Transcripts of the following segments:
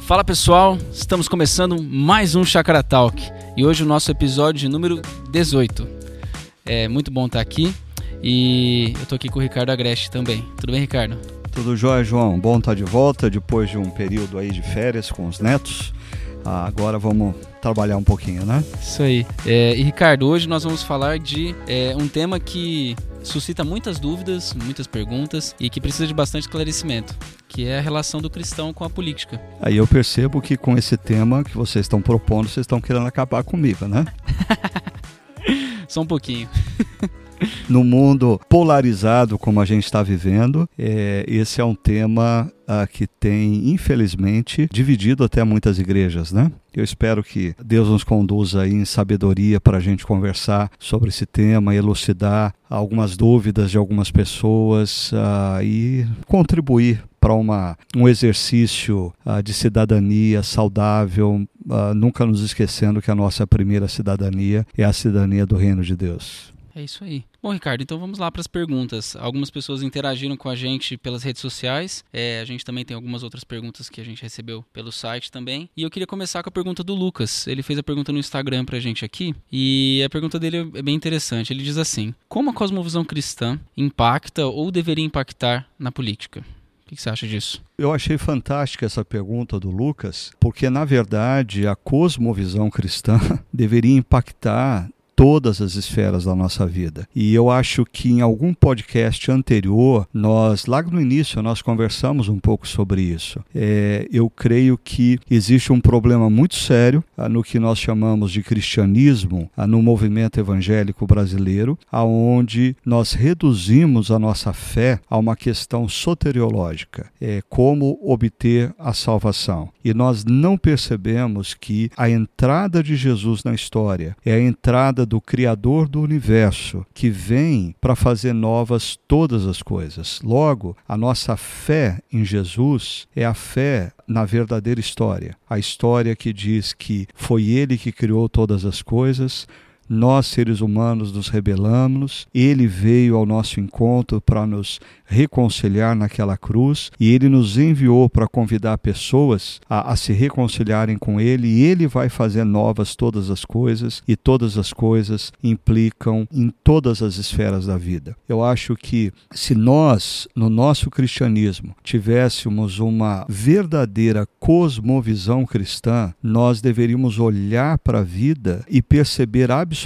Fala pessoal, estamos começando mais um Chakra Talk e hoje o nosso episódio número 18. É muito bom estar aqui e eu tô aqui com o Ricardo Agreste também. Tudo bem, Ricardo? Tudo jóia, João. Bom estar de volta depois de um período aí de férias com os netos. Ah, agora vamos trabalhar um pouquinho, né? Isso aí. É, e Ricardo, hoje nós vamos falar de é, um tema que suscita muitas dúvidas, muitas perguntas e que precisa de bastante esclarecimento, que é a relação do cristão com a política. Aí eu percebo que com esse tema que vocês estão propondo, vocês estão querendo acabar comigo, né? Só um pouquinho. no mundo polarizado como a gente está vivendo, é, esse é um tema ah, que tem, infelizmente, dividido até muitas igrejas, né? Eu espero que Deus nos conduza aí em sabedoria para a gente conversar sobre esse tema, elucidar algumas dúvidas de algumas pessoas uh, e contribuir para uma, um exercício uh, de cidadania saudável, nunca nos esquecendo que a nossa primeira cidadania é a cidadania do Reino de Deus. É isso aí. Bom, Ricardo, então vamos lá para as perguntas. Algumas pessoas interagiram com a gente pelas redes sociais. É, a gente também tem algumas outras perguntas que a gente recebeu pelo site também. E eu queria começar com a pergunta do Lucas. Ele fez a pergunta no Instagram para a gente aqui. E a pergunta dele é bem interessante. Ele diz assim: Como a cosmovisão cristã impacta ou deveria impactar na política? O que você acha disso? Eu achei fantástica essa pergunta do Lucas, porque na verdade a cosmovisão cristã deveria impactar todas as esferas da nossa vida. E eu acho que em algum podcast anterior, nós, lá no início, nós conversamos um pouco sobre isso. É, eu creio que existe um problema muito sério ah, no que nós chamamos de cristianismo ah, no movimento evangélico brasileiro, aonde nós reduzimos a nossa fé a uma questão soteriológica, é, como obter a salvação. E nós não percebemos que a entrada de Jesus na história é a entrada do Criador do universo, que vem para fazer novas todas as coisas. Logo, a nossa fé em Jesus é a fé na verdadeira história. A história que diz que foi Ele que criou todas as coisas, nós seres humanos nos rebelamos, ele veio ao nosso encontro para nos reconciliar naquela cruz e ele nos enviou para convidar pessoas a, a, se reconciliarem com ele e ele vai fazer novas todas as coisas e todas as coisas implicam em todas as esferas da vida. Eu acho que se nós, no nosso cristianismo, tivéssemos uma verdadeira cosmovisão cristã, nós deveríamos olhar para a vida e perceber absolutamente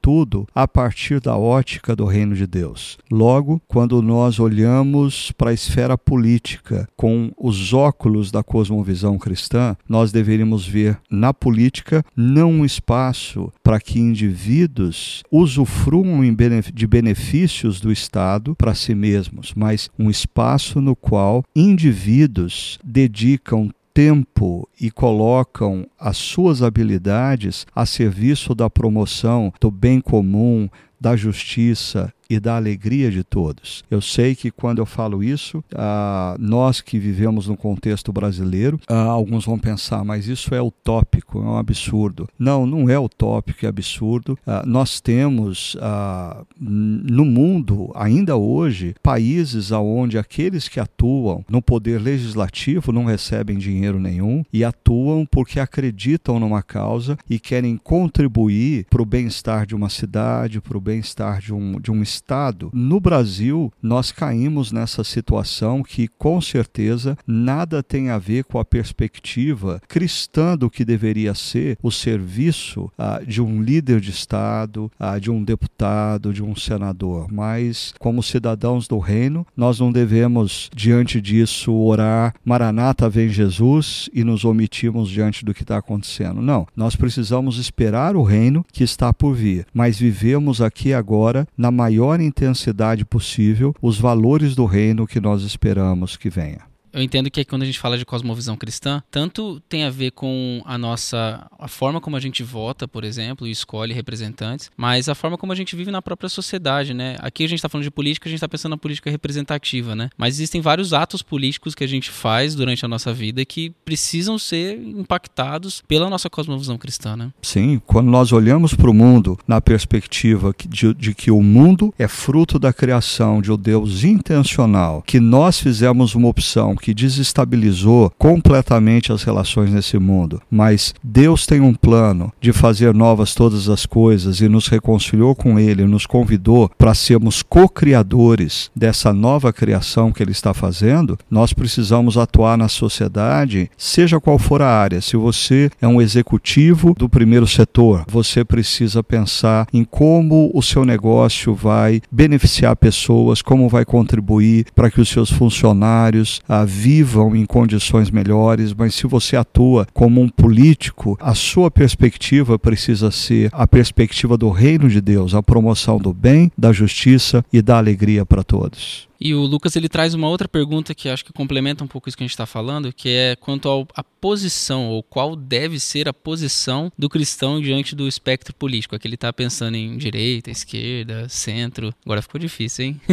tudo a partir da ótica do reino de Deus. Logo, quando nós olhamos para a esfera política com os óculos da cosmovisão cristã, nós deveríamos ver na política não um espaço para que indivíduos usufruam de benefícios do Estado para si mesmos, mas um espaço no qual indivíduos dedicam tempo e colocam as suas habilidades a serviço da promoção do bem comum, da justiça e da alegria de todos. Eu sei que quando eu falo isso, ah, nós que vivemos no contexto brasileiro, ah, alguns vão pensar, mas isso é utópico, é um absurdo. Não, não é utópico, é absurdo. Ah, nós temos ah, no mundo, ainda hoje, países onde aqueles que atuam no poder legislativo não recebem dinheiro nenhum e atuam porque acreditam numa causa e querem contribuir para o bem-estar de uma cidade, para o bem-estar de um, de um estado Estado. No Brasil, nós caímos nessa situação que, com certeza, nada tem a ver com a perspectiva cristã do que deveria ser o serviço ah, de um líder de Estado, ah, de um deputado, de um senador. Mas, como cidadãos do reino, nós não devemos, diante disso, orar, Maranata vem Jesus e nos omitimos diante do que está acontecendo. Não, nós precisamos esperar o reino que está por vir, mas vivemos aqui agora na maior maior intensidade possível os valores do reino que nós esperamos que venha. Eu entendo que quando a gente fala de cosmovisão cristã, tanto tem a ver com a nossa a forma como a gente vota, por exemplo, e escolhe representantes, mas a forma como a gente vive na própria sociedade, né? Aqui a gente está falando de política, a gente está pensando na política representativa, né? Mas existem vários atos políticos que a gente faz durante a nossa vida que precisam ser impactados pela nossa cosmovisão cristã, né? Sim, quando nós olhamos para o mundo na perspectiva de, de que o mundo é fruto da criação de um Deus intencional, que nós fizemos uma opção que desestabilizou completamente as relações nesse mundo, mas Deus tem um plano de fazer novas todas as coisas e nos reconciliou com Ele, nos convidou para sermos co-criadores dessa nova criação que Ele está fazendo, nós precisamos atuar na sociedade, seja qual for a área. Se você é um executivo do primeiro setor, você precisa pensar em como o seu negócio vai beneficiar pessoas, como vai contribuir para que os seus funcionários ah, vivam em condições melhores. Mas se você atua como um político, a sua perspectiva precisa ser a perspectiva do reino de Deus, a promoção do bem, da justiça e da alegria para todos. E o Lucas ele traz uma outra pergunta que acho que complementa um pouco isso que a gente está falando, que é quanto à posição, ou qual deve ser a posição do cristão diante do espectro político. Aqui ele está pensando em direita, esquerda, centro. Agora ficou difícil, hein?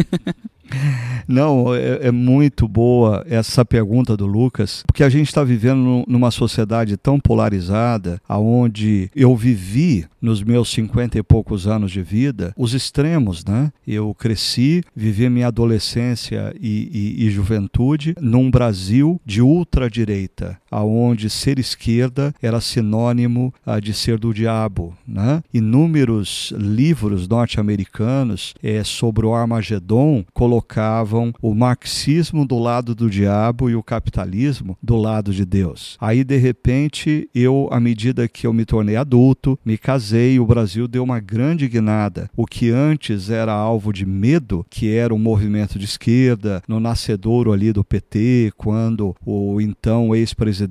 Não, é, é, muito boa essa pergunta do Lucas, porque a gente está vivendo numa sociedade tão polarizada, aonde eu vivi nos meus cinquenta e poucos anos de vida os extremos, né? Eu cresci, vivi minha adolescência e, e, e juventude num Brasil de ultradireita, aonde ser esquerda era sinônimo ah, de ser do diabo, né? Inúmeros livros norte-americanos é, sobre o Armagedon colocavam o marxismo do lado do diabo e o capitalismo do lado de Deus. Aí, de repente, eu, à medida que eu me tornei adulto, me casei, o Brasil deu uma grande guinada. O que antes era alvo de medo, que era o movimento de esquerda, no nascedouro ali do PT, quando o então ex-presidente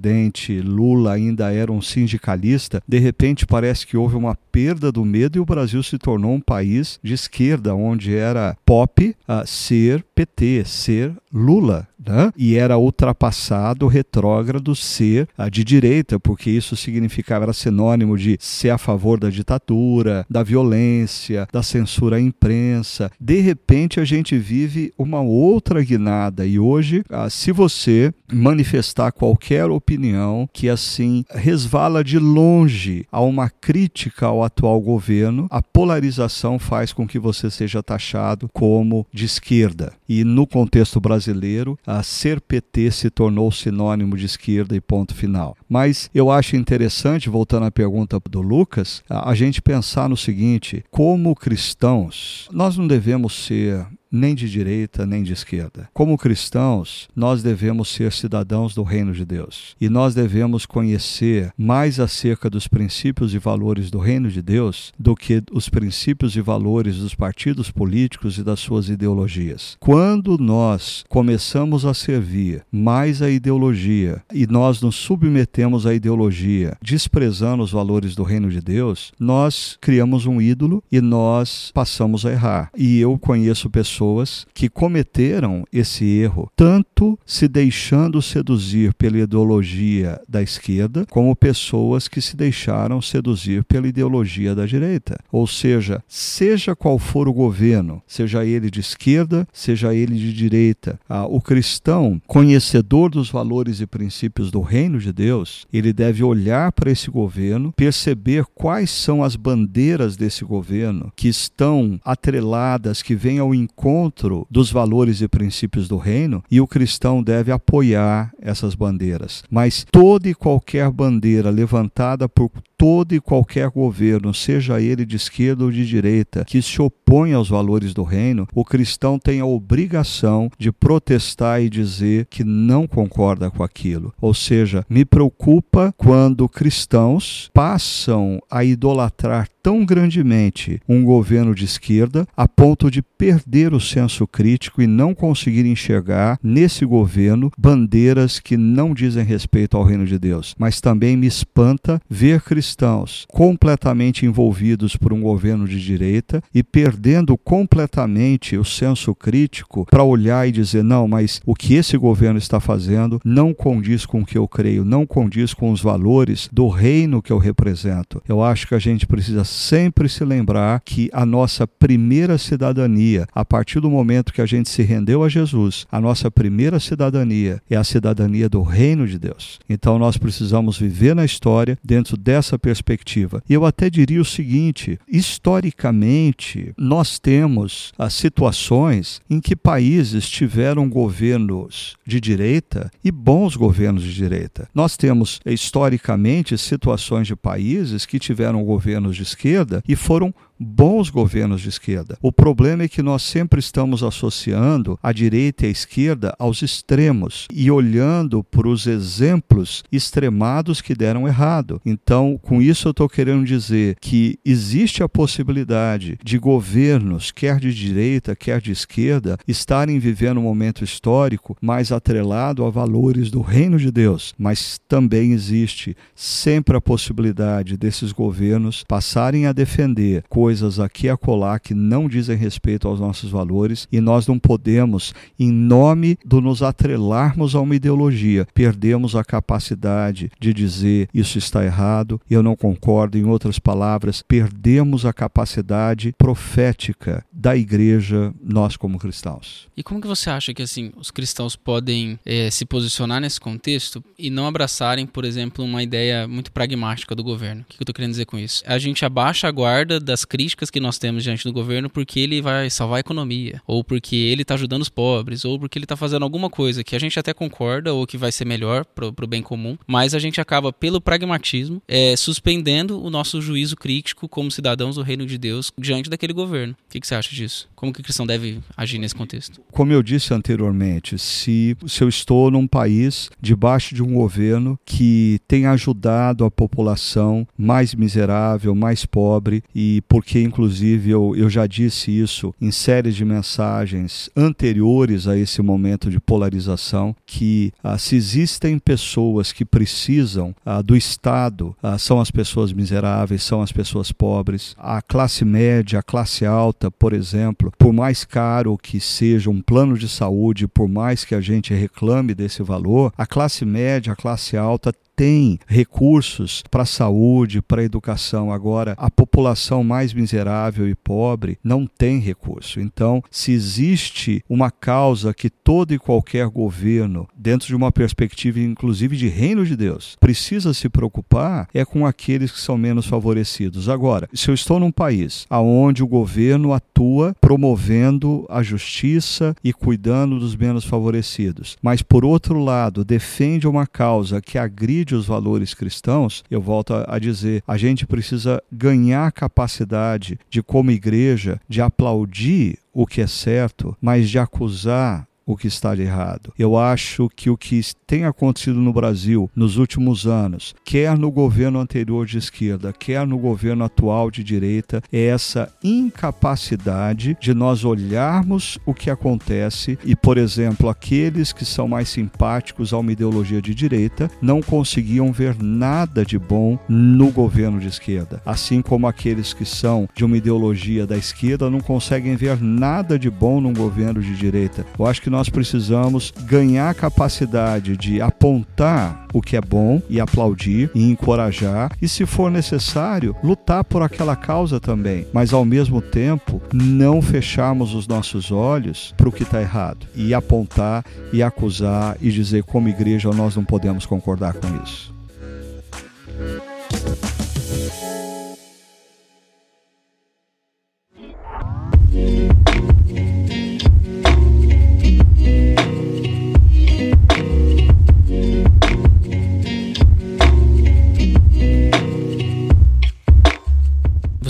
Lula ainda era um sindicalista, de repente parece que houve uma perda do medo e o Brasil se tornou um país de esquerda, onde era pop uh, ser PT, ser Lula né? e era ultrapassado, retrógrado, ser a de direita, porque isso significava, era sinônimo de ser a favor da ditadura, da violência, da censura à imprensa. De repente, a gente vive uma outra guinada, e hoje, ah, se você manifestar qualquer opinião que assim resvala de longe a uma crítica ao atual governo, a polarização faz com que você seja taxado como de esquerda. E no contexto brasileiro, a ser PT se tornou sinônimo de esquerda e ponto final. Mas eu acho interessante, voltando à pergunta do Lucas, a gente pensar no seguinte: como cristãos, nós não devemos ser nem de direita nem de esquerda. Como cristãos, nós devemos ser cidadãos do reino de Deus e nós devemos conhecer mais acerca dos princípios e valores do reino de Deus do que os princípios e valores dos partidos políticos e das suas ideologias. Quando nós começamos a servir mais a ideologia e nós nos submetemos à ideologia, desprezando os valores do reino de Deus, nós criamos um ídolo e nós passamos a errar. E eu conheço pessoas pessoas que cometeram esse erro, tanto se deixando seduzir pela ideologia da esquerda, como pessoas que se deixaram seduzir pela ideologia da direita. Ou seja, seja qual for o governo, seja ele de esquerda, seja ele de direita, ah, o cristão, conhecedor dos valores e princípios do reino de Deus, ele deve olhar para esse governo, perceber quais são as bandeiras desse governo que estão atreladas, que vêm ao encontro encontro dos valores e princípios do reino e o cristão deve apoiar essas bandeiras. Mas toda e qualquer bandeira levantada por todo e qualquer governo, seja ele de esquerda ou de direita, que se opõe aos valores do reino, o cristão tem a obrigação de protestar e dizer que não concorda com aquilo. Ou seja, me preocupa quando cristãos passam a idolatrar tão grandemente um governo de esquerda a ponto de perder o senso crítico e não conseguir enxergar nesse governo bandeiras que não dizem respeito ao reino de Deus. Mas também me espanta ver cristãos cristãos completamente envolvidos por um governo de direita e perdendo completamente o senso crítico para olhar e dizer: não, mas o que esse governo está fazendo não condiz com o que eu creio, não condiz com os valores do reino que eu represento. Eu acho que a gente precisa sempre se lembrar que a nossa primeira cidadania, a partir do momento que a gente se rendeu a Jesus, a nossa primeira cidadania é a cidadania do reino de Deus. Então nós precisamos viver na história dentro dessa perspectiva. E eu até diria o seguinte: historicamente, nós temos as situações em que países tiveram governos de direita e bons governos de direita. Nós temos historicamente situações de países que tiveram governos de esquerda e foram bons governos de esquerda. O problema é que nós sempre estamos associando a direita e a esquerda aos extremos e olhando para os exemplos extremados que deram errado. Então, com isso eu estou querendo dizer que existe a possibilidade de governos, quer de direita, quer de esquerda, estarem vivendo um momento histórico mais atrelado a valores do reino de Deus, mas também existe sempre a possibilidade desses governos passarem a defender coisas coisas aqui e acolá que não dizem respeito aos nossos valores e nós não podemos, em nome do nos atrelarmos a uma ideologia, perdemos a capacidade de dizer isso está errado, eu não concordo. Em outras palavras, perdemos a capacidade profética da igreja, nós como cristãos. E como que você acha que assim os cristãos podem é, se posicionar nesse contexto e não abraçarem, por exemplo, uma ideia muito pragmática do governo? O que eu estou querendo dizer com isso? A gente abaixa a guarda das críticas críticas que nós temos diante do governo porque ele vai salvar a economia, ou porque ele está ajudando os pobres, ou porque ele está fazendo alguma coisa que a gente até concorda ou que vai ser melhor para o bem comum, mas a gente acaba, pelo pragmatismo, é, suspendendo o nosso juízo crítico como cidadãos do reino de Deus diante daquele governo. O que, que você acha disso? Como que o cristão deve agir nesse contexto? Como eu disse anteriormente, se, se eu estou num país debaixo de um governo que tem ajudado a população mais miserável, mais pobre, e porque porque inclusive eu, eu já disse isso em séries de mensagens anteriores a esse momento de polarização, que ah, se existem pessoas que precisam ah, do Estado, ah, são as pessoas miseráveis, são as pessoas pobres, a classe média, a classe alta, por exemplo, por mais caro que seja um plano de saúde, por mais que a gente reclame desse valor, a classe média, a classe alta tem recursos para a saúde, para a educação. Agora, a população mais miserável e pobre não tem recurso. Então, se existe uma causa que todo e qualquer governo, dentro de uma perspectiva inclusive de reino de Deus, precisa se preocupar, é com aqueles que são menos favorecidos. Agora, se eu estou num país onde o governo atua promovendo a justiça e cuidando dos menos favorecidos, mas por outro lado defende uma causa que agride os valores cristãos, eu volto a, a dizer, a gente precisa ganhar capacidade de, como igreja, de aplaudir o que é certo, mas de acusar o que está de errado. Eu acho que o que tem acontecido no Brasil nos últimos anos, quer no governo anterior de esquerda, quer no governo atual de direita, é essa incapacidade de nós olharmos o que acontece e, por exemplo, aqueles que são mais simpáticos a uma ideologia de direita não conseguiam ver nada de bom no governo de esquerda, assim como aqueles que são de uma ideologia da esquerda não conseguem ver nada de bom num governo de direita. Eu acho que nós precisamos ganhar capacidade de apontar o que é bom e aplaudir e encorajar, e se for necessário, lutar por aquela causa também, mas ao mesmo tempo não fecharmos os nossos olhos para o que está errado e apontar e acusar e dizer como igreja nós não podemos concordar com isso.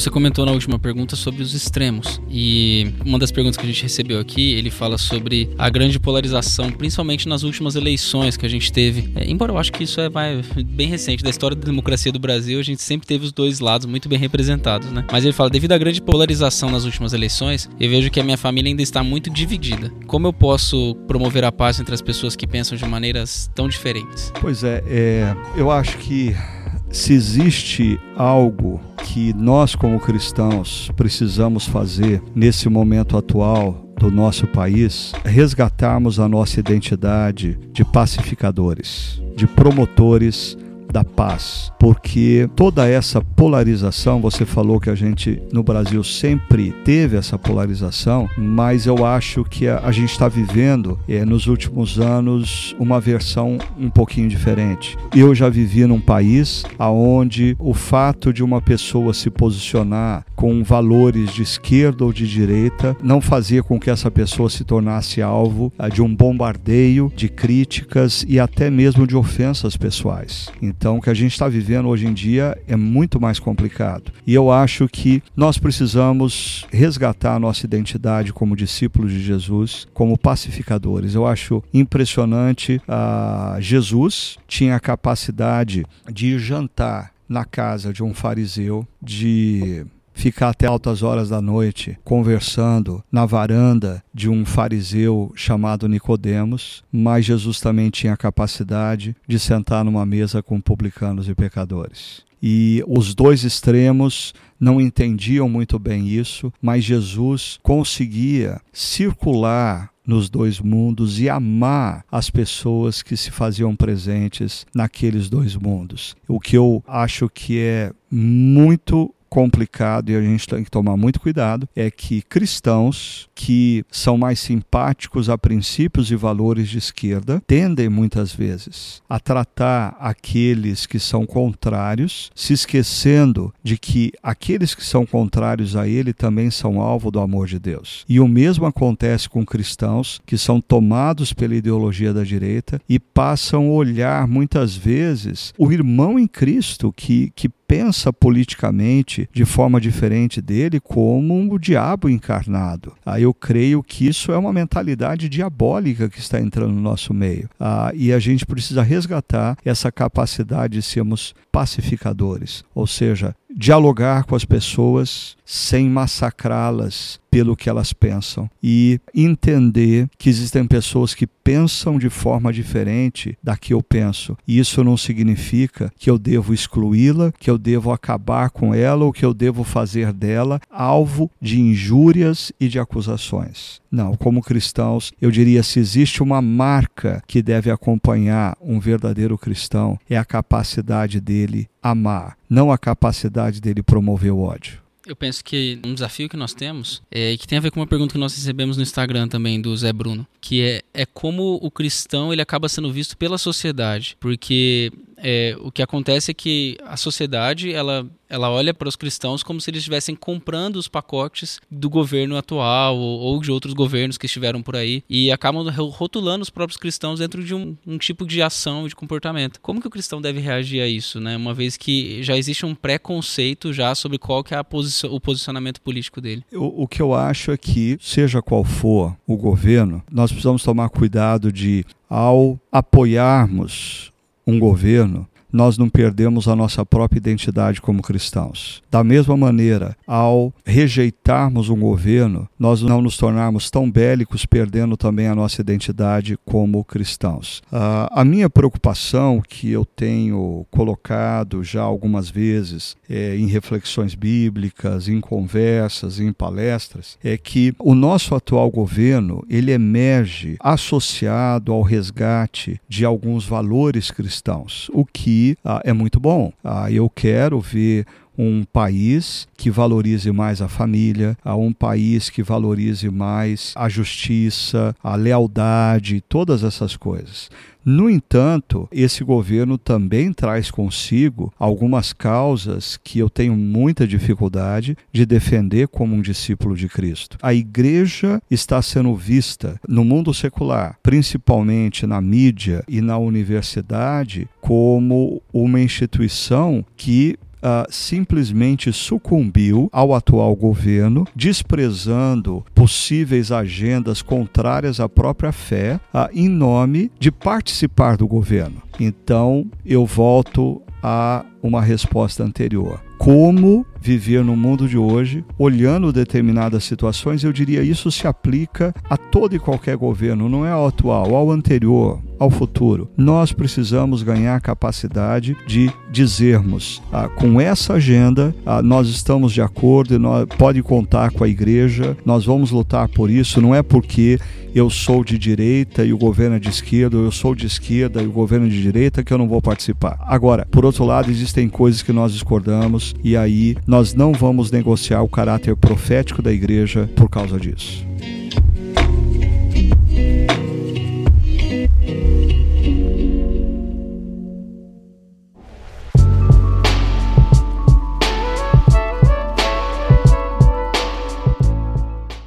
Você comentou na última pergunta sobre os extremos. E uma das perguntas que a gente recebeu aqui, ele fala sobre a grande polarização, principalmente nas últimas eleições que a gente teve. É, embora eu acho que isso é bem recente da história da democracia do Brasil, a gente sempre teve os dois lados muito bem representados, né? Mas ele fala, devido à grande polarização nas últimas eleições, eu vejo que a minha família ainda está muito dividida. Como eu posso promover a paz entre as pessoas que pensam de maneiras tão diferentes? Pois é, é eu acho que se existe algo que nós, como cristãos, precisamos fazer nesse momento atual do nosso país, é resgatarmos a nossa identidade de pacificadores, de promotores da paz, porque toda essa polarização, você falou que a gente no Brasil sempre teve essa polarização, mas eu acho que a, a gente está vivendo é, nos últimos anos uma versão um pouquinho diferente. Eu já vivi num país aonde o fato de uma pessoa se posicionar com valores de esquerda ou de direita não fazia com que essa pessoa se tornasse alvo ah, de um bombardeio de críticas e até mesmo de ofensas pessoais. Então, o que a gente está vivendo hoje em dia é muito mais complicado. E eu acho que nós precisamos resgatar a nossa identidade como discípulos de Jesus, como pacificadores. Eu acho impressionante. Uh, Jesus tinha a capacidade de jantar na casa de um fariseu, de ficar até altas horas da noite conversando na varanda de um fariseu chamado Nicodemos, mas Jesus também tinha a capacidade de sentar numa mesa com publicanos e pecadores. E os dois extremos não entendiam muito bem isso, mas Jesus conseguia circular nos dois mundos e amar as pessoas que se faziam presentes naqueles dois mundos. O que eu acho que é muito complicado e a gente tem que tomar muito cuidado é que cristãos que são mais simpáticos a princípios e valores de esquerda tendem muitas vezes a tratar aqueles que são contrários, se esquecendo de que aqueles que são contrários a ele também são alvo do amor de Deus. E o mesmo acontece com cristãos que são tomados pela ideologia da direita e passam a olhar muitas vezes o irmão em Cristo que, que pensa politicamente de forma diferente dele como um diabo encarnado. Aí eu creio que isso é uma mentalidade diabólica que está entrando no nosso meio. Ah, e a gente precisa resgatar essa capacidade de sermos pacificadores, ou seja, dialogar com as pessoas sem massacrá-las pelo que elas pensam e entender que existem pessoas que pensam de forma diferente da que eu penso. E isso não significa que eu devo excluí-la, que eu devo acabar com ela ou que eu devo fazer dela alvo de injúrias e de acusações. Não, como cristãos, eu diria se existe uma marca que deve acompanhar um verdadeiro cristão é a capacidade dele amar, não a capacidade dele promover o ódio. Eu penso que um desafio que nós temos é que tem a ver com uma pergunta que nós recebemos no Instagram também do Zé Bruno, que é, é como o cristão ele acaba sendo visto pela sociedade, porque é, o que acontece é que a sociedade ela, ela olha para os cristãos como se eles estivessem comprando os pacotes do governo atual ou, ou, de outros governos que estiveram por aí e acabam rotulando os próprios cristãos dentro de um, um tipo de ação de comportamento. Como que o cristão deve reagir a isso, né? Uma vez que já existe um preconceito já sobre qual que é posi o posicionamento político dele. O, o que eu acho é que, seja qual for o governo, nós precisamos tomar cuidado de, ao apoiarmos um governo nós não perdemos a nossa própria identidade como cristãos. Da mesma maneira, ao rejeitarmos um governo, nós não nos tornarmos tão bélicos, perdendo também a nossa identidade como cristãos. Uh, a minha preocupação, que eu tenho colocado já algumas vezes é, em reflexões bíblicas, em conversas, em palestras, é que o nosso atual governo ele emerge associado ao resgate de alguns valores cristãos, o que ah, é muito bom. Ah, eu quero ver um país que valorize mais a família, a um país que valorize mais a justiça, a lealdade, todas essas coisas. No entanto, esse governo também traz consigo algumas causas que eu tenho muita dificuldade de defender como um discípulo de Cristo. A igreja está sendo vista no mundo secular, principalmente na mídia e na universidade, como uma instituição que uh, simplesmente sucumbiu ao atual governo, desprezando possíveis agendas contrárias à própria fé, uh, em nome de participar do governo. Então, eu volto a uma resposta anterior. Como viver no mundo de hoje, olhando determinadas situações, eu diria isso se aplica a todo e qualquer governo, não é ao atual, ao anterior, ao futuro. Nós precisamos ganhar a capacidade de dizermos, ah, com essa agenda, ah, nós estamos de acordo, nós, pode contar com a igreja, nós vamos lutar por isso, não é porque eu sou de direita e o governo é de esquerda, ou eu sou de esquerda e o governo é de direita que eu não vou participar. Agora, por outro lado, existem coisas que nós discordamos e aí nós não vamos negociar o caráter profético da igreja por causa disso.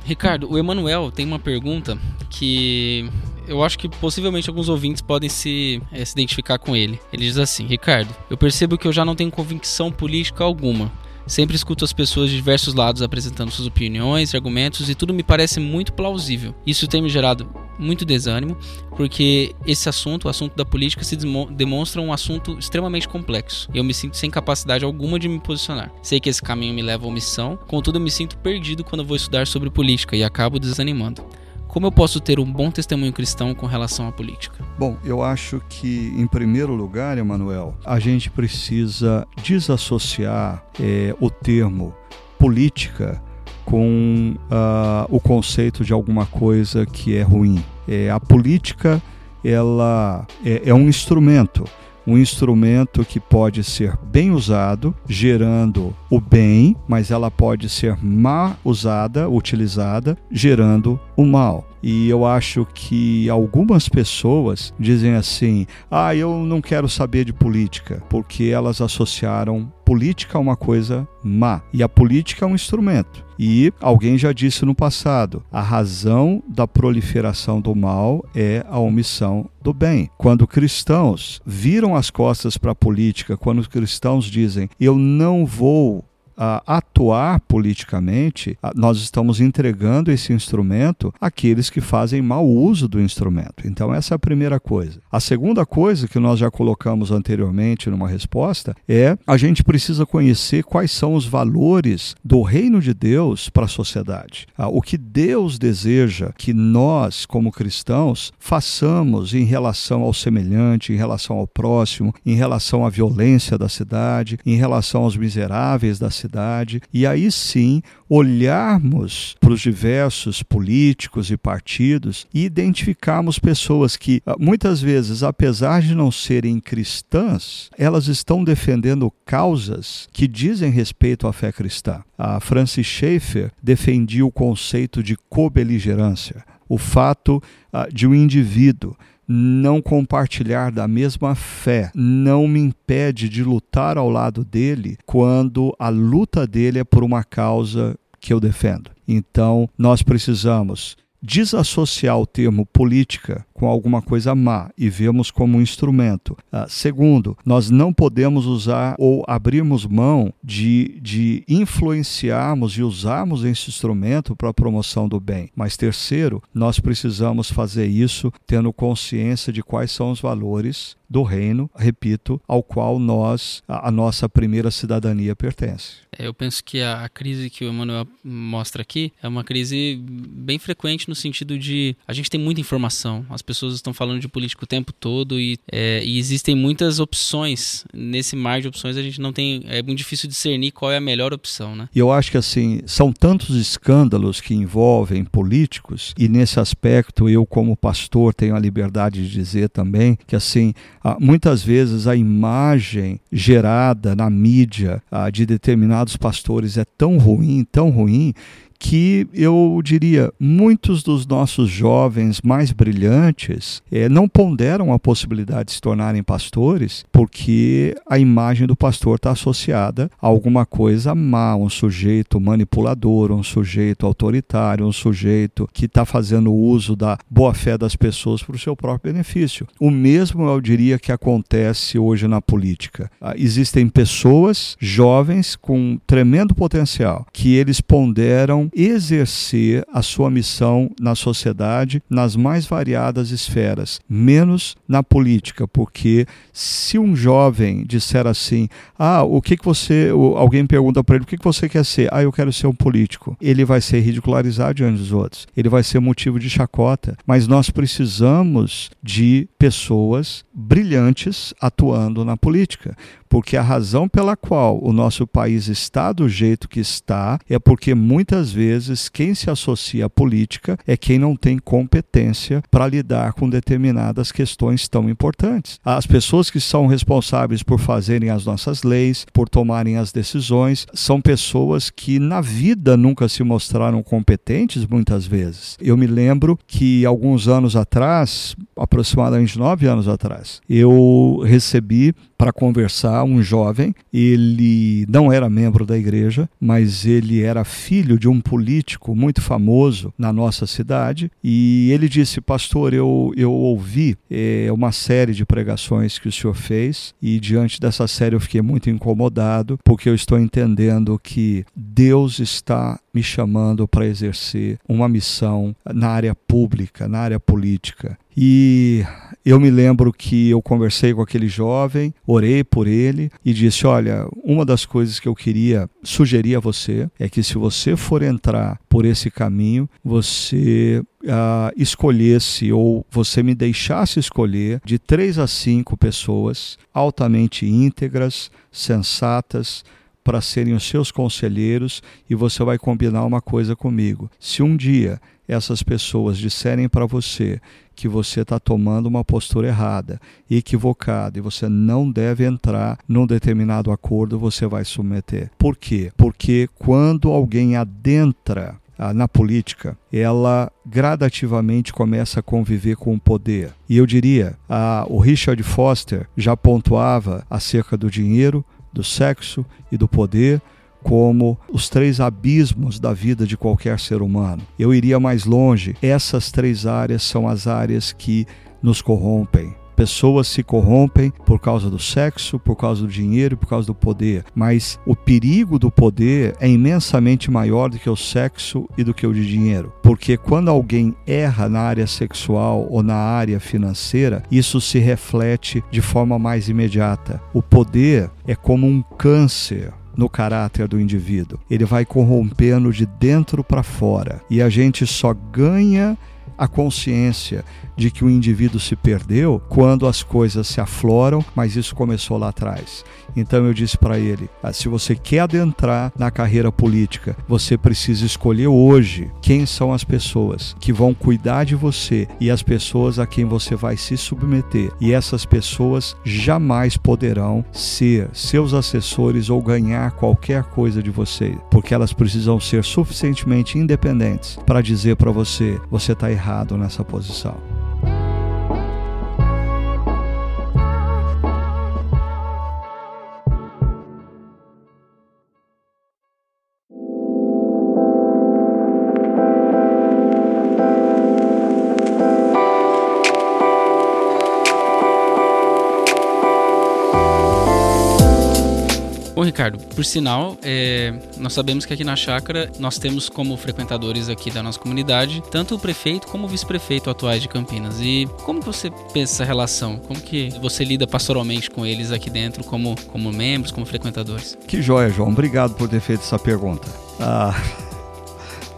Ricardo, o Emanuel tem uma pergunta que eu acho que possivelmente alguns ouvintes podem se, é, se identificar com ele. Ele diz assim: Ricardo, eu percebo que eu já não tenho convicção política alguma. Sempre escuto as pessoas de diversos lados apresentando suas opiniões e argumentos e tudo me parece muito plausível. Isso tem me gerado muito desânimo, porque esse assunto, o assunto da política, se demonstra um assunto extremamente complexo. E eu me sinto sem capacidade alguma de me posicionar. Sei que esse caminho me leva à omissão, contudo eu me sinto perdido quando vou estudar sobre política e acabo desanimando. Como eu posso ter um bom testemunho cristão com relação à política? Bom, eu acho que, em primeiro lugar, Emanuel, a gente precisa desassociar é, o termo política com uh, o conceito de alguma coisa que é ruim. É, a política ela é, é um instrumento um instrumento que pode ser bem usado, gerando o bem, mas ela pode ser mal usada, utilizada, gerando o mal. E eu acho que algumas pessoas dizem assim: ah, eu não quero saber de política, porque elas associaram política a uma coisa má. E a política é um instrumento. E alguém já disse no passado: a razão da proliferação do mal é a omissão do bem. Quando cristãos viram as costas para a política, quando cristãos dizem: eu não vou a atuar politicamente, nós estamos entregando esse instrumento àqueles que fazem mau uso do instrumento. Então, essa é a primeira coisa. A segunda coisa que nós já colocamos anteriormente numa resposta é a gente precisa conhecer quais são os valores do reino de Deus para a sociedade. O que Deus deseja que nós, como cristãos, façamos em relação ao semelhante, em relação ao próximo, em relação à violência da cidade, em relação aos miseráveis da cidade cidade, e aí sim olharmos para os diversos políticos e partidos e identificarmos pessoas que ah, muitas vezes, apesar de não serem cristãs, elas estão defendendo causas que dizem respeito à fé cristã. A Francis Schaeffer defendia o conceito de cobeligerância, o fato uh, de um indivíduo não compartilhar da mesma fé não me impede de lutar ao lado dele quando a luta dele é por uma causa que eu defendo. Então, nós precisamos desassociar o termo política com alguma coisa má e vemos como um instrumento. Uh, segundo, nós não podemos usar ou abrirmos mão de, de influenciarmos e usarmos esse instrumento para a promoção do bem. Mas terceiro, nós precisamos fazer isso tendo consciência de quais são os valores do reino, repito, ao qual nós, a, a nossa primeira cidadania pertence. É, eu penso que a, a, crise que o Emmanuel mostra aqui é uma crise bem frequente no sentido de a gente tem muita informação, as pessoas estão falando de política o tempo todo e, é, e existem muitas opções. Nesse mar de opções a gente não tem, é muito difícil discernir qual é a melhor opção, né? E eu acho que assim, são tantos escândalos que envolvem políticos e nesse aspecto eu como pastor tenho a liberdade de dizer também que assim, muitas vezes a imagem gerada na mídia ah, de determinados pastores é tão ruim, tão ruim, que eu diria muitos dos nossos jovens mais brilhantes é, não ponderam a possibilidade de se tornarem pastores porque a imagem do pastor está associada a alguma coisa má, um sujeito manipulador, um sujeito autoritário, um sujeito que está fazendo uso da boa fé das pessoas para o seu próprio benefício. O mesmo eu diria que acontece hoje na política. Ah, existem pessoas jovens com tremendo potencial que eles ponderam exercer a sua missão na sociedade nas mais variadas esferas, menos na política, porque se um jovem disser assim: "Ah, o que que você", alguém pergunta para ele: "O que que você quer ser?" "Ah, eu quero ser um político". Ele vai ser ridicularizado diante dos outros. Ele vai ser motivo de chacota, mas nós precisamos de pessoas brilhantes atuando na política porque a razão pela qual o nosso país está do jeito que está é porque muitas vezes quem se associa à política é quem não tem competência para lidar com determinadas questões tão importantes. As pessoas que são responsáveis por fazerem as nossas leis, por tomarem as decisões, são pessoas que na vida nunca se mostraram competentes muitas vezes. Eu me lembro que alguns anos atrás, aproximadamente nove anos atrás, eu recebi para conversar um jovem. Ele não era membro da igreja, mas ele era filho de um político muito famoso na nossa cidade. E ele disse: Pastor, eu, eu ouvi é, uma série de pregações que o senhor fez, e diante dessa série eu fiquei muito incomodado, porque eu estou entendendo que Deus está me chamando para exercer uma missão na área pública, na área política. E eu me lembro que eu conversei com aquele jovem, orei por ele e disse: Olha, uma das coisas que eu queria sugerir a você é que se você for entrar por esse caminho, você uh, escolhesse ou você me deixasse escolher de três a cinco pessoas altamente íntegras, sensatas, para serem os seus conselheiros e você vai combinar uma coisa comigo. Se um dia essas pessoas disserem para você que você está tomando uma postura errada, equivocada, e você não deve entrar num determinado acordo, você vai submeter. Por quê? Porque quando alguém adentra ah, na política, ela gradativamente começa a conviver com o poder. E eu diria, ah, o Richard Foster já pontuava acerca do dinheiro, do sexo e do poder como os três abismos da vida de qualquer ser humano. Eu iria mais longe. Essas três áreas são as áreas que nos corrompem. Pessoas se corrompem por causa do sexo, por causa do dinheiro, por causa do poder. Mas o perigo do poder é imensamente maior do que o sexo e do que o de dinheiro. Porque quando alguém erra na área sexual ou na área financeira, isso se reflete de forma mais imediata. O poder é como um câncer no caráter do indivíduo. Ele vai corrompendo de dentro para fora. E a gente só ganha a consciência de que o indivíduo se perdeu quando as coisas se afloram, mas isso começou lá atrás. Então eu disse para ele: ah, se você quer adentrar na carreira política, você precisa escolher hoje quem são as pessoas que vão cuidar de você e as pessoas a quem você vai se submeter. E essas pessoas jamais poderão ser seus assessores ou ganhar qualquer coisa de você, porque elas precisam ser suficientemente independentes para dizer para você: você está errado nessa posição. Ricardo, por sinal, é, nós sabemos que aqui na chácara nós temos como frequentadores aqui da nossa comunidade tanto o prefeito como o vice-prefeito atuais de Campinas. E como que você pensa essa relação? Como que você lida pastoralmente com eles aqui dentro, como, como membros, como frequentadores? Que joia, João. Obrigado por ter feito essa pergunta. Ah,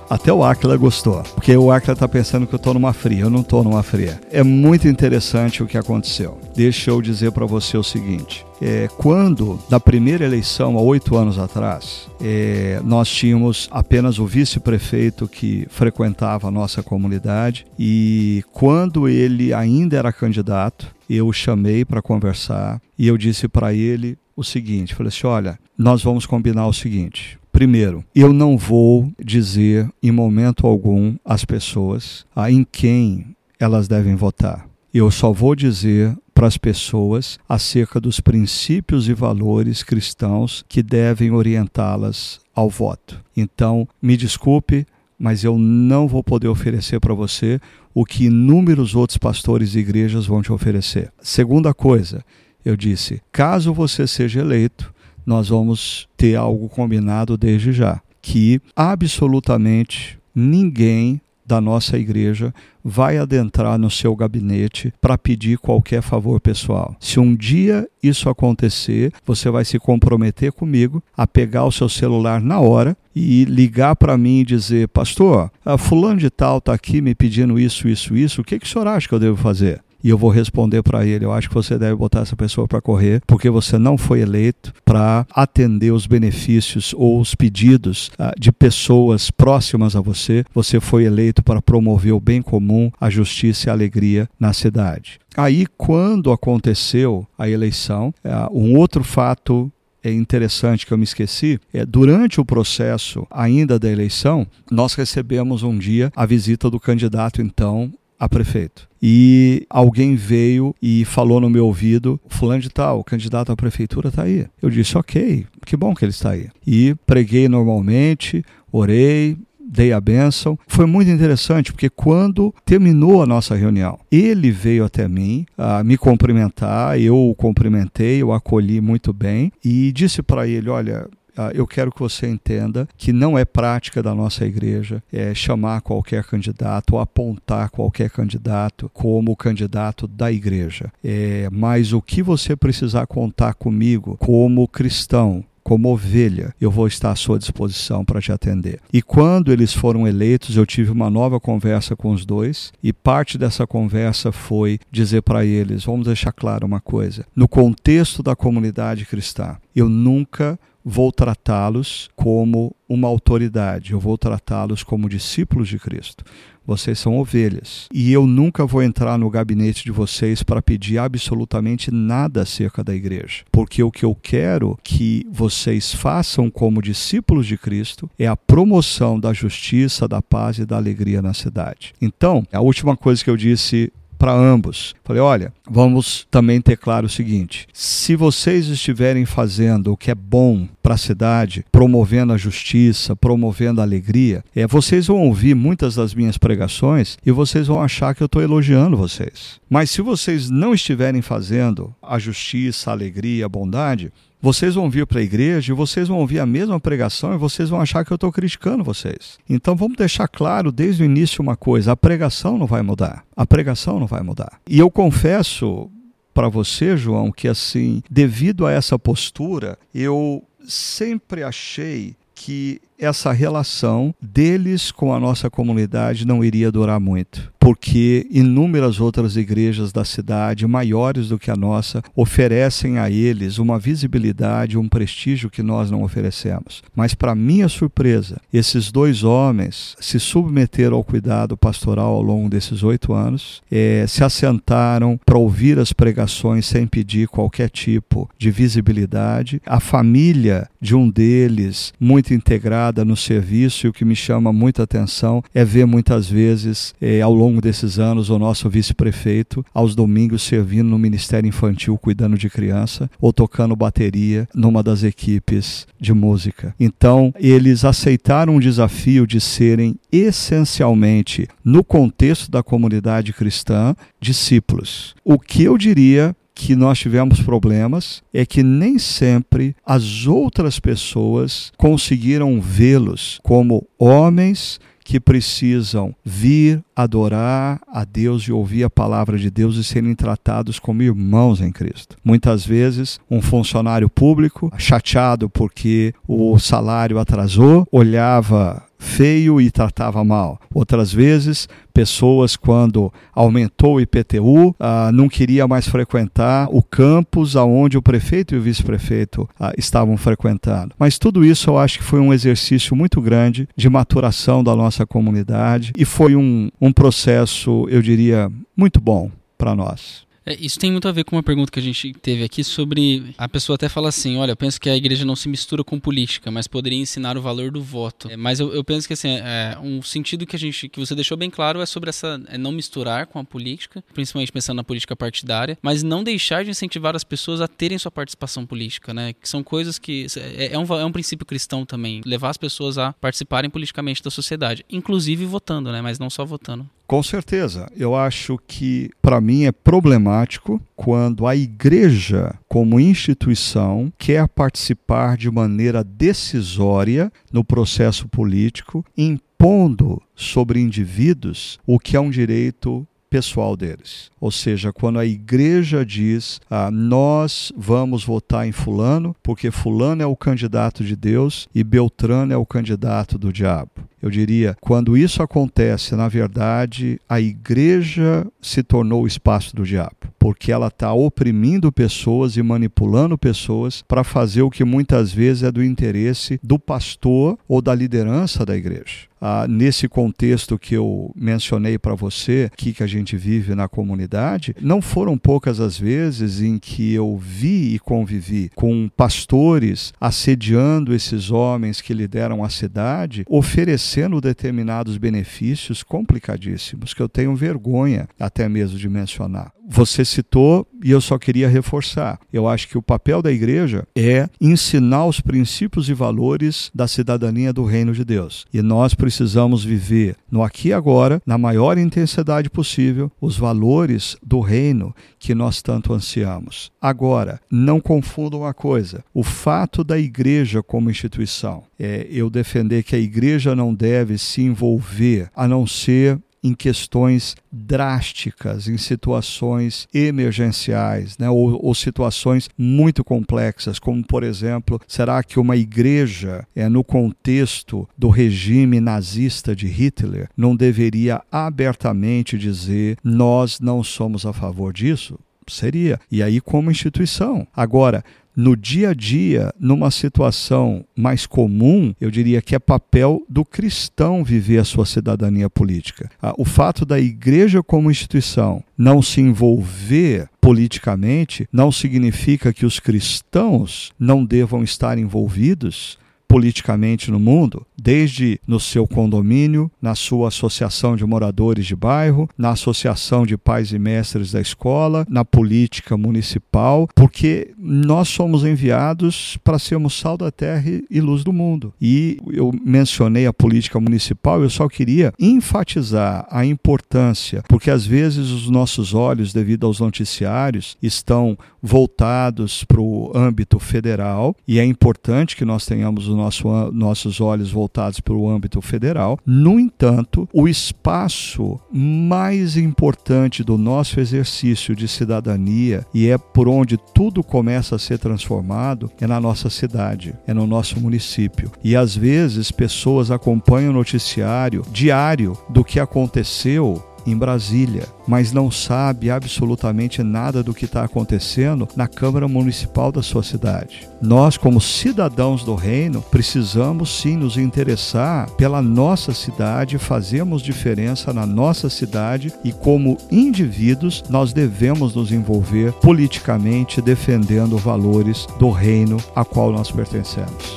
até o Aquila gostou, porque o Aquila está pensando que eu estou numa fria. Eu não estou numa fria. É muito interessante o que aconteceu. Deixa eu dizer para você o seguinte: é, quando, da primeira eleição, há oito anos atrás, é, nós tínhamos apenas o vice-prefeito que frequentava a nossa comunidade, e quando ele ainda era candidato, eu o chamei para conversar e eu disse para ele o seguinte: falei assim, olha, nós vamos combinar o seguinte. Primeiro, eu não vou dizer em momento algum às pessoas a em quem elas devem votar. Eu só vou dizer para as pessoas acerca dos princípios e valores cristãos que devem orientá-las ao voto. Então, me desculpe, mas eu não vou poder oferecer para você o que inúmeros outros pastores e igrejas vão te oferecer. Segunda coisa, eu disse: caso você seja eleito, nós vamos ter algo combinado desde já que absolutamente ninguém da nossa igreja vai adentrar no seu gabinete para pedir qualquer favor pessoal. Se um dia isso acontecer, você vai se comprometer comigo a pegar o seu celular na hora e ligar para mim e dizer: Pastor, fulano de tal está aqui me pedindo isso, isso, isso, o que, que o senhor acha que eu devo fazer? E eu vou responder para ele. Eu acho que você deve botar essa pessoa para correr, porque você não foi eleito para atender os benefícios ou os pedidos uh, de pessoas próximas a você. Você foi eleito para promover o bem comum, a justiça e a alegria na cidade. Aí, quando aconteceu a eleição, uh, um outro fato é interessante que eu me esqueci, é durante o processo ainda da eleição, nós recebemos um dia a visita do candidato então a prefeito. E alguém veio e falou no meu ouvido: Fulano de Tal, o candidato à prefeitura está aí. Eu disse: Ok, que bom que ele está aí. E preguei normalmente, orei, dei a bênção. Foi muito interessante, porque quando terminou a nossa reunião, ele veio até mim a me cumprimentar, eu o cumprimentei, eu acolhi muito bem e disse para ele: Olha, eu quero que você entenda que não é prática da nossa igreja é chamar qualquer candidato ou apontar qualquer candidato como candidato da igreja. É, mas o que você precisar contar comigo como cristão, como ovelha, eu vou estar à sua disposição para te atender. E quando eles foram eleitos, eu tive uma nova conversa com os dois, e parte dessa conversa foi dizer para eles: vamos deixar claro uma coisa. No contexto da comunidade cristã, eu nunca vou tratá-los como uma autoridade, eu vou tratá-los como discípulos de Cristo. Vocês são ovelhas. E eu nunca vou entrar no gabinete de vocês para pedir absolutamente nada acerca da igreja. Porque o que eu quero que vocês façam como discípulos de Cristo é a promoção da justiça, da paz e da alegria na cidade. Então, a última coisa que eu disse para ambos. Falei, olha, vamos também ter claro o seguinte: se vocês estiverem fazendo o que é bom para a cidade, promovendo a justiça, promovendo a alegria, é, vocês vão ouvir muitas das minhas pregações e vocês vão achar que eu estou elogiando vocês. Mas se vocês não estiverem fazendo a justiça, a alegria, a bondade, vocês vão vir para a igreja e vocês vão ouvir a mesma pregação e vocês vão achar que eu estou criticando vocês. Então vamos deixar claro desde o início uma coisa: a pregação não vai mudar. A pregação não vai mudar. E eu confesso para você, João, que assim, devido a essa postura, eu sempre achei que essa relação deles com a nossa comunidade não iria durar muito, porque inúmeras outras igrejas da cidade, maiores do que a nossa, oferecem a eles uma visibilidade, um prestígio que nós não oferecemos. Mas, para minha surpresa, esses dois homens se submeteram ao cuidado pastoral ao longo desses oito anos, é, se assentaram para ouvir as pregações sem pedir qualquer tipo de visibilidade. A família de um deles, muito integrada, no serviço e o que me chama muita atenção é ver muitas vezes, eh, ao longo desses anos, o nosso vice-prefeito aos domingos servindo no Ministério Infantil, cuidando de criança, ou tocando bateria numa das equipes de música. Então, eles aceitaram o desafio de serem essencialmente, no contexto da comunidade cristã, discípulos. O que eu diria que nós tivemos problemas é que nem sempre as outras pessoas conseguiram vê-los como homens que precisam vir adorar a Deus e ouvir a palavra de Deus e serem tratados como irmãos em Cristo. Muitas vezes, um funcionário público, chateado porque o salário atrasou, olhava feio e tratava mal. Outras vezes, pessoas, quando aumentou o IPTU, ah, não queria mais frequentar o campus aonde o prefeito e o vice-prefeito ah, estavam frequentando. Mas tudo isso eu acho que foi um exercício muito grande de maturação da nossa comunidade e foi um, um processo, eu diria, muito bom para nós. É, isso tem muito a ver com uma pergunta que a gente teve aqui sobre. A pessoa até fala assim: olha, eu penso que a igreja não se mistura com política, mas poderia ensinar o valor do voto. É, mas eu, eu, penso que assim, é, um sentido que a gente que você deixou bem claro é sobre essa é não misturar com a política, principalmente pensando na política partidária, mas não deixar de incentivar as pessoas a terem sua participação política, né? Que são coisas que. É, é, um, é um princípio cristão também, levar as pessoas a participarem politicamente da sociedade, inclusive votando, né? Mas não só votando. Com certeza. Eu acho que, para mim, é problemático quando a igreja, como instituição, quer participar de maneira decisória no processo político, impondo sobre indivíduos o que é um direito pessoal deles. Ou seja, quando a igreja diz, ah, nós vamos votar em Fulano, porque Fulano é o candidato de Deus e Beltrano é o candidato do diabo. Eu diria, quando isso acontece, na verdade, a igreja se tornou o espaço do diabo, porque ela está oprimindo pessoas e manipulando pessoas para fazer o que muitas vezes é do interesse do pastor ou da liderança da igreja. Ah, nesse contexto que eu mencionei para você, que, que a gente vive na comunidade, não foram poucas as vezes em que eu vi e convivi com pastores assediando esses homens que lideram a cidade, oferecendo determinados benefícios complicadíssimos que eu tenho vergonha até mesmo de mencionar. Você citou e eu só queria reforçar. Eu acho que o papel da igreja é ensinar os princípios e valores da cidadania do reino de Deus. E nós precisamos viver no aqui e agora, na maior intensidade possível, os valores do reino que nós tanto ansiamos. Agora, não confundam uma coisa: o fato da igreja como instituição, é eu defender que a igreja não deve se envolver a não ser em questões drásticas, em situações emergenciais, né? ou, ou, situações muito complexas, como, por exemplo, será que uma igreja, é, no contexto do regime nazista de Hitler, não deveria abertamente dizer nós não somos a favor disso? Seria. E aí, como instituição. Agora, no dia a dia, numa situação mais comum, eu diria que é papel do cristão viver a sua cidadania política. Ah, o fato da igreja como instituição não se envolver politicamente não significa que os cristãos não devam estar envolvidos politicamente no mundo, desde no seu condomínio, na sua associação de moradores de bairro, na associação de pais e mestres da escola, na política municipal, porque nós somos enviados para sermos sal da terra e luz do mundo. E eu mencionei a política municipal, eu só queria enfatizar a importância, porque às vezes os nossos olhos, devido aos noticiários, estão voltados para o âmbito federal e é importante que nós tenhamos os nosso, nossos olhos voltados para o âmbito federal. No entanto, o espaço mais importante do nosso exercício de cidadania e é por onde tudo começa a ser transformado é na nossa cidade, é no nosso município. E às vezes pessoas acompanham o noticiário diário do que aconteceu em Brasília, mas não sabe absolutamente nada do que está acontecendo na Câmara Municipal da sua cidade. Nós, como cidadãos do reino, precisamos sim nos interessar pela nossa cidade, fazemos diferença na nossa cidade e, como indivíduos, nós devemos nos envolver politicamente defendendo valores do reino a qual nós pertencemos.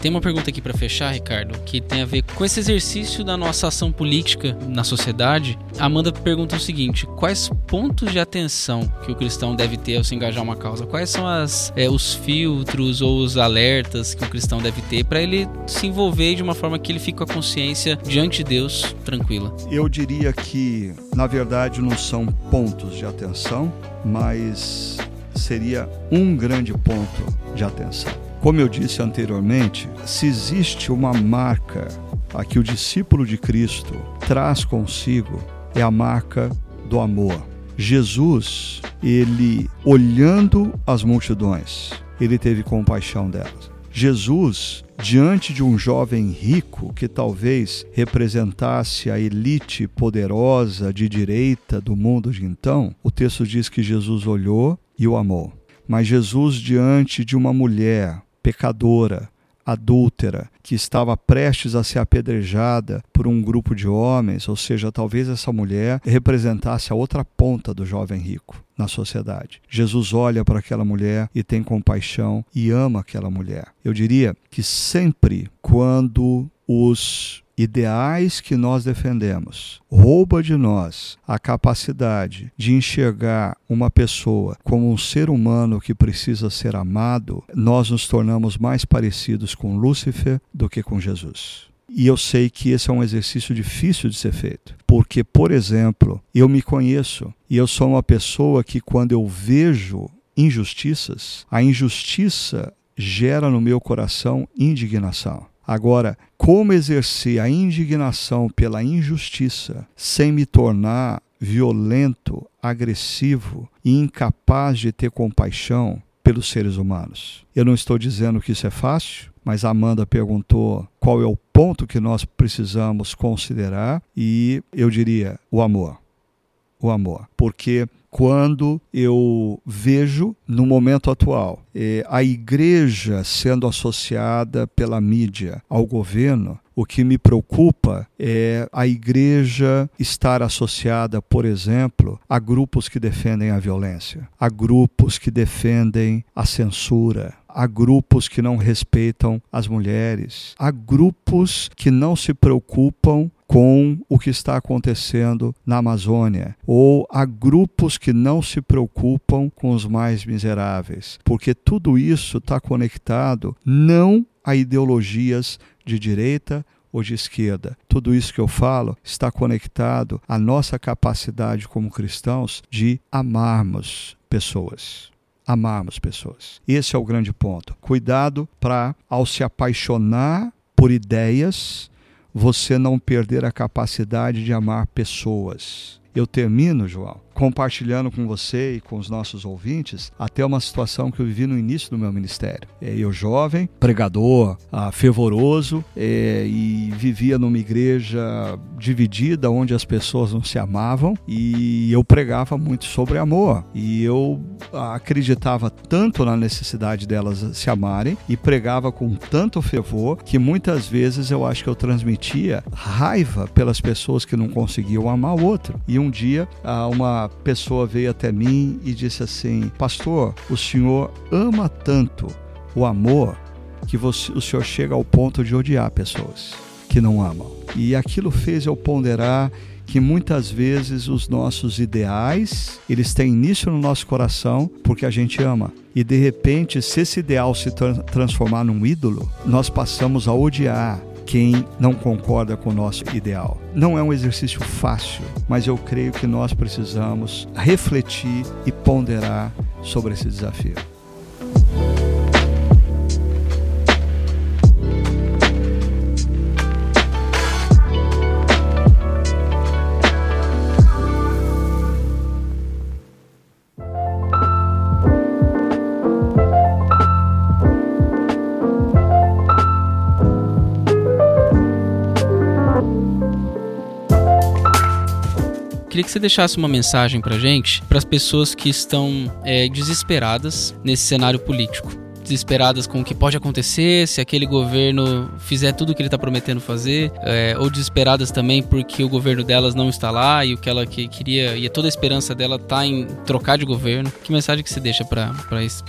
Tem uma pergunta aqui para fechar, Ricardo, que tem a ver com esse exercício da nossa ação política na sociedade. A Amanda pergunta o seguinte: quais pontos de atenção que o cristão deve ter ao se engajar uma causa? Quais são as, é, os filtros ou os alertas que o cristão deve ter para ele se envolver de uma forma que ele fique com a consciência diante de Deus tranquila? Eu diria que, na verdade, não são pontos de atenção, mas seria um grande ponto de atenção. Como eu disse anteriormente, se existe uma marca a que o discípulo de Cristo traz consigo, é a marca do amor. Jesus, ele olhando as multidões, ele teve compaixão delas. Jesus, diante de um jovem rico que talvez representasse a elite poderosa de direita do mundo de então, o texto diz que Jesus olhou e o amou. Mas Jesus, diante de uma mulher pecadora, adúltera, que estava prestes a ser apedrejada por um grupo de homens, ou seja, talvez essa mulher representasse a outra ponta do jovem rico na sociedade. Jesus olha para aquela mulher e tem compaixão e ama aquela mulher. Eu diria que sempre quando os ideais que nós defendemos rouba de nós a capacidade de enxergar uma pessoa como um ser humano que precisa ser amado, nós nos tornamos mais parecidos com Lúcifer do que com Jesus. E eu sei que esse é um exercício difícil de ser feito, porque, por exemplo, eu me conheço e eu sou uma pessoa que, quando eu vejo injustiças, a injustiça gera no meu coração indignação. Agora, como exercer a indignação pela injustiça sem me tornar violento, agressivo e incapaz de ter compaixão pelos seres humanos? Eu não estou dizendo que isso é fácil, mas Amanda perguntou qual é o ponto que nós precisamos considerar e eu diria o amor. O amor. Porque quando eu vejo no momento atual eh, a igreja sendo associada pela mídia ao governo, o que me preocupa é a igreja estar associada, por exemplo, a grupos que defendem a violência, a grupos que defendem a censura, a grupos que não respeitam as mulheres, a grupos que não se preocupam com o que está acontecendo na Amazônia, ou a grupos que não se preocupam com os mais miseráveis, porque tudo isso está conectado não a ideologias de direita ou de esquerda. Tudo isso que eu falo está conectado à nossa capacidade como cristãos de amarmos pessoas amarmos pessoas. Esse é o grande ponto. Cuidado para, ao se apaixonar por ideias, você não perder a capacidade de amar pessoas. Eu termino, João, compartilhando com você e com os nossos ouvintes até uma situação que eu vivi no início do meu ministério. É, eu jovem, pregador, ah, fervoroso é, e vivia numa igreja dividida onde as pessoas não se amavam e eu pregava muito sobre amor e eu acreditava tanto na necessidade delas se amarem e pregava com tanto fervor que muitas vezes eu acho que eu transmitia raiva pelas pessoas que não conseguiam amar o outro. E um dia uma pessoa veio até mim e disse assim: Pastor, o senhor ama tanto o amor que você, o senhor chega ao ponto de odiar pessoas que não amam. E aquilo fez eu ponderar que muitas vezes os nossos ideais, eles têm início no nosso coração porque a gente ama. E de repente, se esse ideal se tra transformar num ídolo, nós passamos a odiar quem não concorda com o nosso ideal. Não é um exercício fácil, mas eu creio que nós precisamos refletir e ponderar sobre esse desafio. Que você deixasse uma mensagem pra gente, para as pessoas que estão é, desesperadas nesse cenário político desesperadas com o que pode acontecer se aquele governo fizer tudo o que ele está prometendo fazer, é, ou desesperadas também porque o governo delas não está lá e o que ela que, queria e toda a esperança dela está em trocar de governo. Que mensagem que você deixa para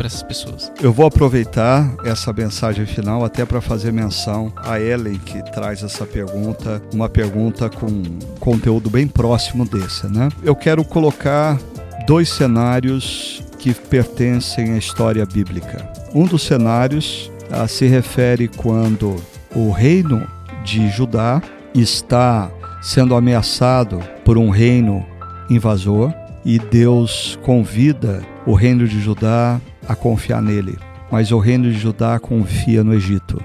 essas pessoas? Eu vou aproveitar essa mensagem final até para fazer menção a Ellen que traz essa pergunta, uma pergunta com conteúdo bem próximo desse, né? Eu quero colocar dois cenários que pertencem à história bíblica. Um dos cenários ah, se refere quando o reino de Judá está sendo ameaçado por um reino invasor e Deus convida o reino de Judá a confiar nele, mas o reino de Judá confia no Egito.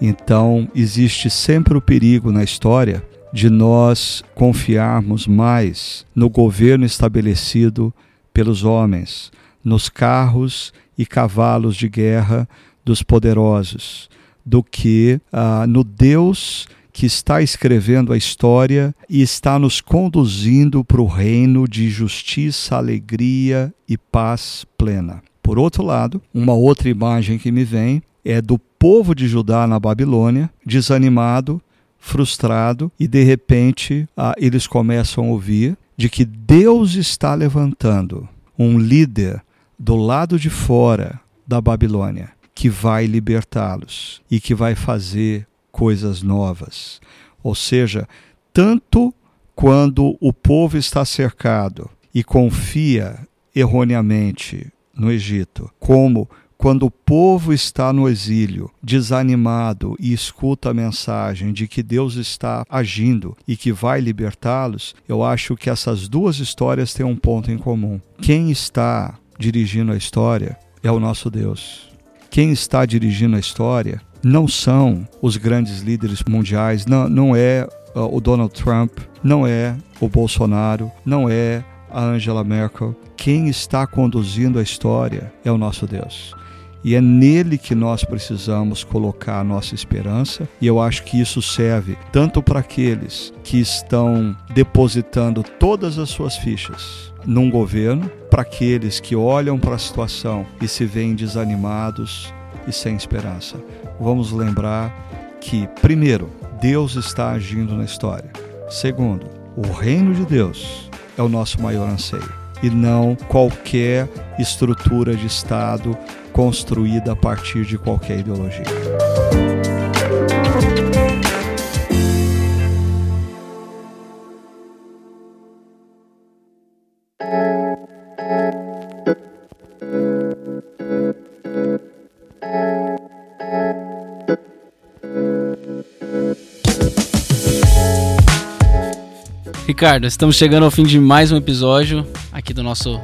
Então, existe sempre o perigo na história de nós confiarmos mais no governo estabelecido pelos homens, nos carros e cavalos de guerra dos poderosos, do que ah, no Deus que está escrevendo a história e está nos conduzindo para o reino de justiça, alegria e paz plena. Por outro lado, uma outra imagem que me vem é do povo de Judá na Babilônia, desanimado, frustrado, e de repente ah, eles começam a ouvir de que Deus está levantando um líder do lado de fora da Babilônia que vai libertá-los e que vai fazer coisas novas. Ou seja, tanto quando o povo está cercado e confia erroneamente no Egito, como quando o povo está no exílio, desanimado e escuta a mensagem de que Deus está agindo e que vai libertá-los, eu acho que essas duas histórias têm um ponto em comum. Quem está dirigindo a história é o nosso Deus. Quem está dirigindo a história não são os grandes líderes mundiais, não, não é uh, o Donald Trump, não é o Bolsonaro, não é a Angela Merkel. Quem está conduzindo a história é o nosso Deus. E é nele que nós precisamos colocar a nossa esperança, e eu acho que isso serve tanto para aqueles que estão depositando todas as suas fichas num governo, para aqueles que olham para a situação e se veem desanimados e sem esperança. Vamos lembrar que, primeiro, Deus está agindo na história. Segundo, o reino de Deus é o nosso maior anseio e não qualquer estrutura de Estado construída a partir de qualquer ideologia. Ricardo, estamos chegando ao fim de mais um episódio aqui do nosso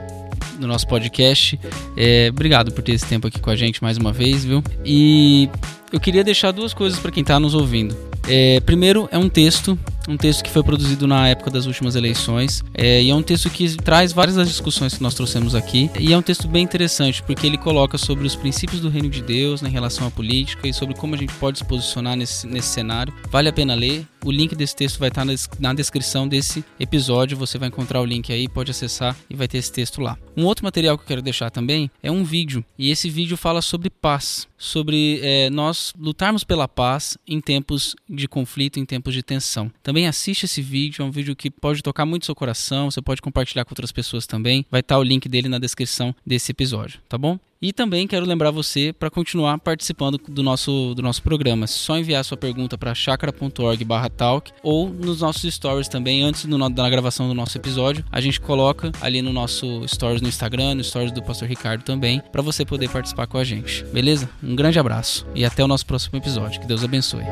do nosso podcast. É, obrigado por ter esse tempo aqui com a gente mais uma vez, viu? E eu queria deixar duas coisas para quem está nos ouvindo. É, primeiro, é um texto, um texto que foi produzido na época das últimas eleições, é, e é um texto que traz várias das discussões que nós trouxemos aqui, e é um texto bem interessante, porque ele coloca sobre os princípios do reino de Deus né, em relação à política e sobre como a gente pode se posicionar nesse, nesse cenário. Vale a pena ler, o link desse texto vai estar na descrição desse episódio. Você vai encontrar o link aí, pode acessar e vai ter esse texto lá. Um outro material que eu quero deixar também é um vídeo. E esse vídeo fala sobre paz, sobre é, nós lutarmos pela paz em tempos de conflito, em tempos de tensão. Também assiste esse vídeo, é um vídeo que pode tocar muito seu coração. Você pode compartilhar com outras pessoas também. Vai estar o link dele na descrição desse episódio, tá bom? E também quero lembrar você para continuar participando do nosso, do nosso programa. É só enviar sua pergunta para chakra.org/talk ou nos nossos stories também, antes do, da gravação do nosso episódio. A gente coloca ali no nosso stories no Instagram, no stories do Pastor Ricardo também, para você poder participar com a gente. Beleza? Um grande abraço e até o nosso próximo episódio. Que Deus abençoe.